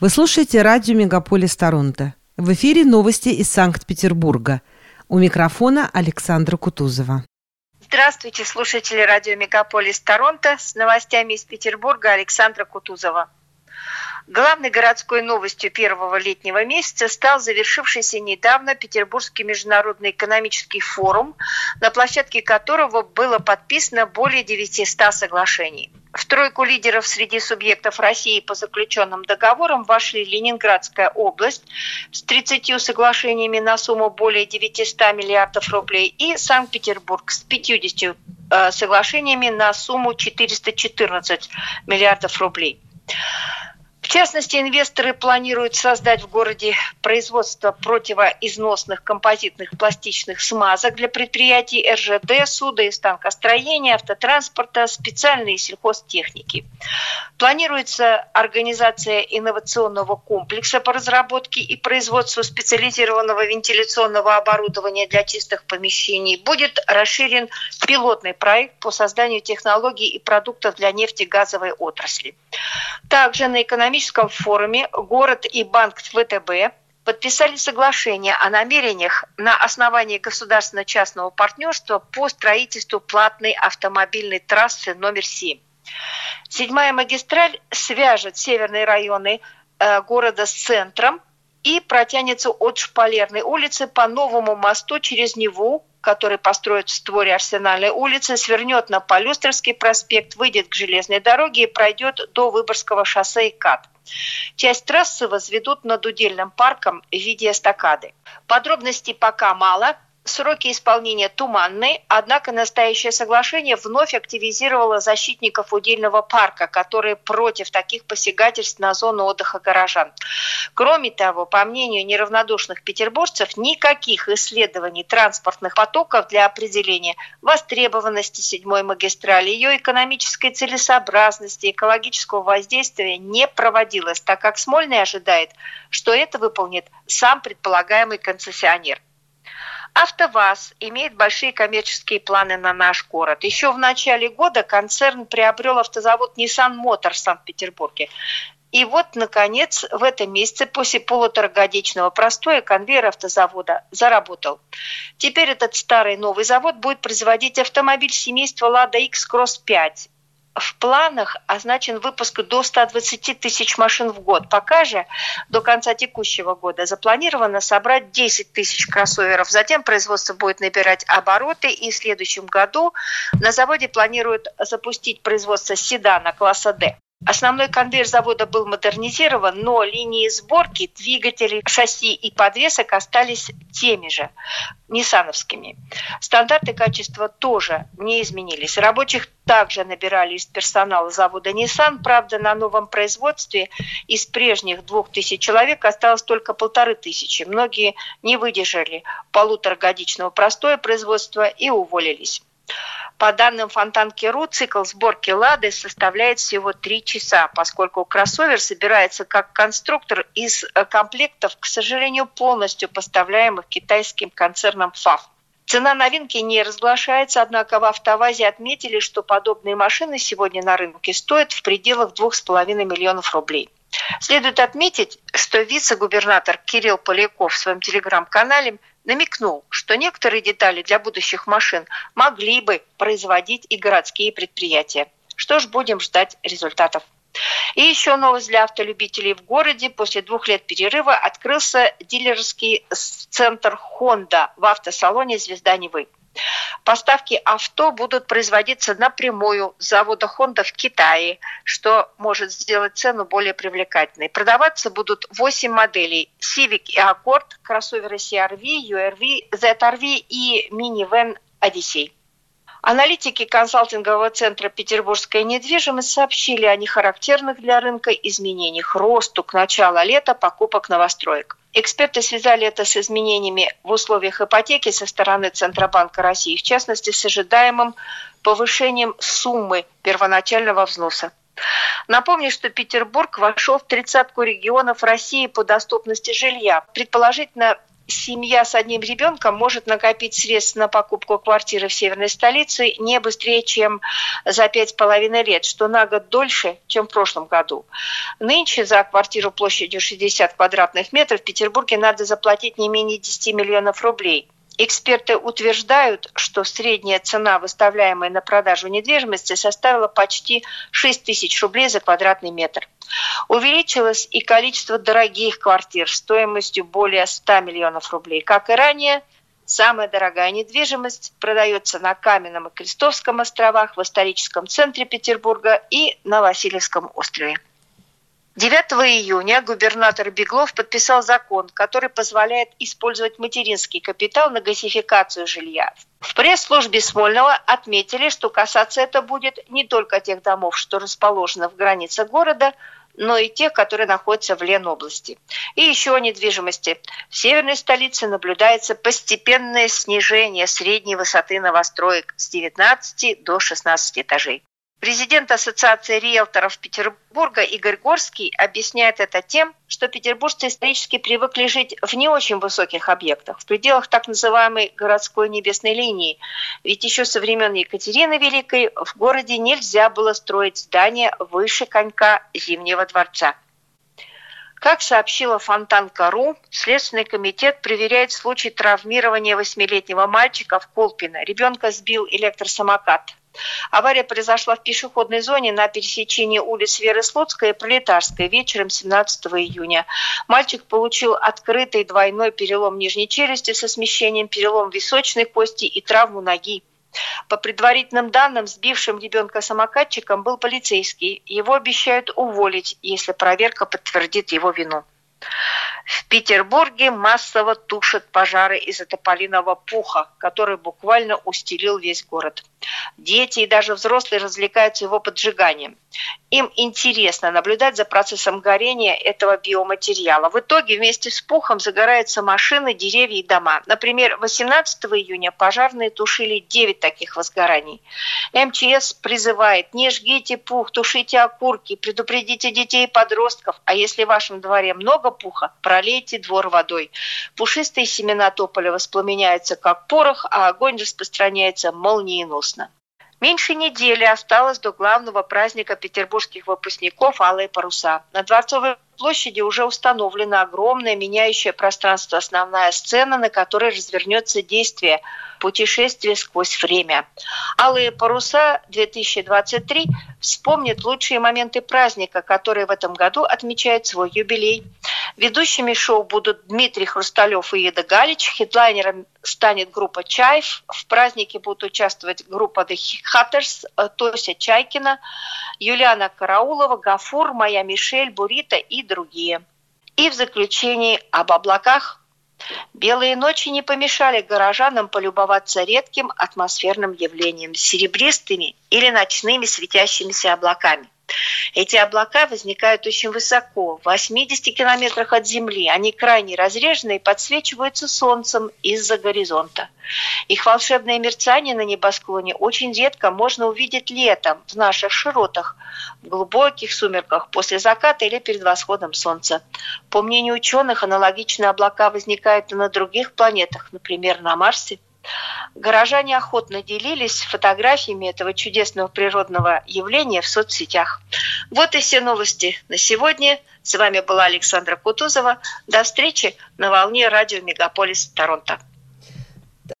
Вы слушаете радио «Мегаполис Торонто». В эфире новости из Санкт-Петербурга. У микрофона Александра Кутузова. Здравствуйте, слушатели радио «Мегаполис Торонто». С новостями из Петербурга Александра Кутузова. Главной городской новостью первого летнего месяца стал завершившийся недавно Петербургский международный экономический форум, на площадке которого было подписано более 900 соглашений. В тройку лидеров среди субъектов России по заключенным договорам вошли Ленинградская область с 30 соглашениями на сумму более 900 миллиардов рублей и Санкт-Петербург с 50 э, соглашениями на сумму 414 миллиардов рублей. Частности, инвесторы планируют создать в городе производство противоизносных композитных пластичных смазок для предприятий РЖД, суда и станкостроения, автотранспорта, специальной сельхозтехники. Планируется организация инновационного комплекса по разработке и производству специализированного вентиляционного оборудования для чистых помещений. Будет расширен пилотный проект по созданию технологий и продуктов для нефтегазовой отрасли. Также на экономическом экономическом форуме город и банк ВТБ подписали соглашение о намерениях на основании государственно-частного партнерства по строительству платной автомобильной трассы номер 7. Седьмая магистраль свяжет северные районы э, города с центром и протянется от Шпалерной улицы по новому мосту через Неву который построят в створе Арсенальной улицы, свернет на Полюстровский проспект, выйдет к железной дороге и пройдет до Выборгского шоссе и КАТ. Часть трассы возведут над удельным парком в виде эстакады. Подробностей пока мало, Сроки исполнения туманные, однако настоящее соглашение вновь активизировало защитников удельного парка, которые против таких посягательств на зону отдыха горожан. Кроме того, по мнению неравнодушных петербуржцев, никаких исследований транспортных потоков для определения востребованности седьмой магистрали, ее экономической целесообразности, экологического воздействия не проводилось, так как Смольный ожидает, что это выполнит сам предполагаемый концессионер. АвтоВАЗ имеет большие коммерческие планы на наш город. Еще в начале года концерн приобрел автозавод Nissan Motor в Санкт-Петербурге. И вот, наконец, в этом месяце после полуторагодичного простоя конвейер автозавода заработал. Теперь этот старый новый завод будет производить автомобиль семейства «Лада X Cross 5» в планах означен выпуск до 120 тысяч машин в год. Пока же до конца текущего года запланировано собрать 10 тысяч кроссоверов. Затем производство будет набирать обороты, и в следующем году на заводе планируют запустить производство седана класса D. Основной конвейер завода был модернизирован, но линии сборки, двигатели, шасси и подвесок остались теми же, ниссановскими. Стандарты качества тоже не изменились. Рабочих также набирали из персонала завода Nissan. Правда, на новом производстве из прежних двух тысяч человек осталось только полторы тысячи. Многие не выдержали полуторагодичного простоя производства и уволились. По данным Фонтанки.ру, цикл сборки «Лады» составляет всего три часа, поскольку кроссовер собирается как конструктор из э, комплектов, к сожалению, полностью поставляемых китайским концерном ФАФ. Цена новинки не разглашается, однако в «АвтоВАЗе» отметили, что подобные машины сегодня на рынке стоят в пределах 2,5 миллионов рублей. Следует отметить, что вице-губернатор Кирилл Поляков в своем телеграм-канале намекнул, что некоторые детали для будущих машин могли бы производить и городские предприятия. Что ж, будем ждать результатов. И еще новость для автолюбителей в городе. После двух лет перерыва открылся дилерский центр Honda в автосалоне «Звезда Невы». Поставки авто будут производиться напрямую с завода Honda в Китае, что может сделать цену более привлекательной. Продаваться будут 8 моделей Civic и Accord, кроссоверы CRV, URV, ZRV и минивэн Odyssey. Аналитики консалтингового центра «Петербургская недвижимость» сообщили о нехарактерных для рынка изменениях росту к началу лета покупок новостроек. Эксперты связали это с изменениями в условиях ипотеки со стороны Центробанка России, в частности, с ожидаемым повышением суммы первоначального взноса. Напомню, что Петербург вошел в тридцатку регионов России по доступности жилья. Предположительно, семья с одним ребенком может накопить средств на покупку квартиры в северной столице не быстрее, чем за пять с половиной лет, что на год дольше, чем в прошлом году. Нынче за квартиру площадью 60 квадратных метров в Петербурге надо заплатить не менее 10 миллионов рублей. Эксперты утверждают, что средняя цена, выставляемая на продажу недвижимости, составила почти 6 тысяч рублей за квадратный метр. Увеличилось и количество дорогих квартир стоимостью более 100 миллионов рублей. Как и ранее, самая дорогая недвижимость продается на Каменном и Крестовском островах, в историческом центре Петербурга и на Васильевском острове. 9 июня губернатор Беглов подписал закон, который позволяет использовать материнский капитал на газификацию жилья. В пресс-службе Смольного отметили, что касаться это будет не только тех домов, что расположены в границах города, но и тех, которые находятся в Ленобласти. И еще о недвижимости. В северной столице наблюдается постепенное снижение средней высоты новостроек с 19 до 16 этажей. Президент Ассоциации риэлторов Петербурга Игорь Горский объясняет это тем, что петербуржцы исторически привыкли жить в не очень высоких объектах, в пределах так называемой городской небесной линии. Ведь еще со времен Екатерины Великой в городе нельзя было строить здания выше конька Зимнего дворца. Как сообщила Фонтанка.ру, Следственный комитет проверяет случай травмирования восьмилетнего мальчика в Колпино. Ребенка сбил электросамокат. Авария произошла в пешеходной зоне на пересечении улиц Веры Слуцкой и Пролетарской вечером 17 июня. Мальчик получил открытый двойной перелом нижней челюсти со смещением перелом височной кости и травму ноги. По предварительным данным, сбившим ребенка самокатчиком был полицейский. Его обещают уволить, если проверка подтвердит его вину. В Петербурге массово тушат пожары из-за тополиного пуха, который буквально устелил весь город. Дети и даже взрослые развлекаются его поджиганием. Им интересно наблюдать за процессом горения этого биоматериала. В итоге вместе с пухом загораются машины, деревья и дома. Например, 18 июня пожарные тушили 9 таких возгораний. МЧС призывает не жгите пух, тушите окурки, предупредите детей и подростков, а если в вашем дворе много пуха, пролейте двор водой. Пушистые семена тополя воспламеняются как порох, а огонь распространяется молниеносно. Меньше недели осталось до главного праздника петербургских выпускников «Алые паруса». На Дворцовой площади уже установлена огромная меняющая пространство основная сцена, на которой развернется действие «Путешествие сквозь время». «Алые паруса-2023» вспомнит лучшие моменты праздника, который в этом году отмечает свой юбилей. Ведущими шоу будут Дмитрий Хрусталев и Еда Галич. Хедлайнером станет группа «Чайф». В празднике будут участвовать группа The Hatters, Тося Чайкина, Юлиана Караулова, Гафур, Моя Мишель, Бурита и другие. И в заключении об облаках. Белые ночи не помешали горожанам полюбоваться редким атмосферным явлением – серебристыми или ночными светящимися облаками – эти облака возникают очень высоко, в 80 километрах от Земли. Они крайне разрежены и подсвечиваются солнцем из-за горизонта. Их волшебное мерцание на небосклоне очень редко можно увидеть летом в наших широтах, в глубоких сумерках после заката или перед восходом солнца. По мнению ученых, аналогичные облака возникают и на других планетах, например, на Марсе – Горожане охотно делились фотографиями этого чудесного природного явления в соцсетях. Вот и все новости на сегодня. С вами была Александра Кутузова. До встречи на волне радио «Мегаполис Торонто».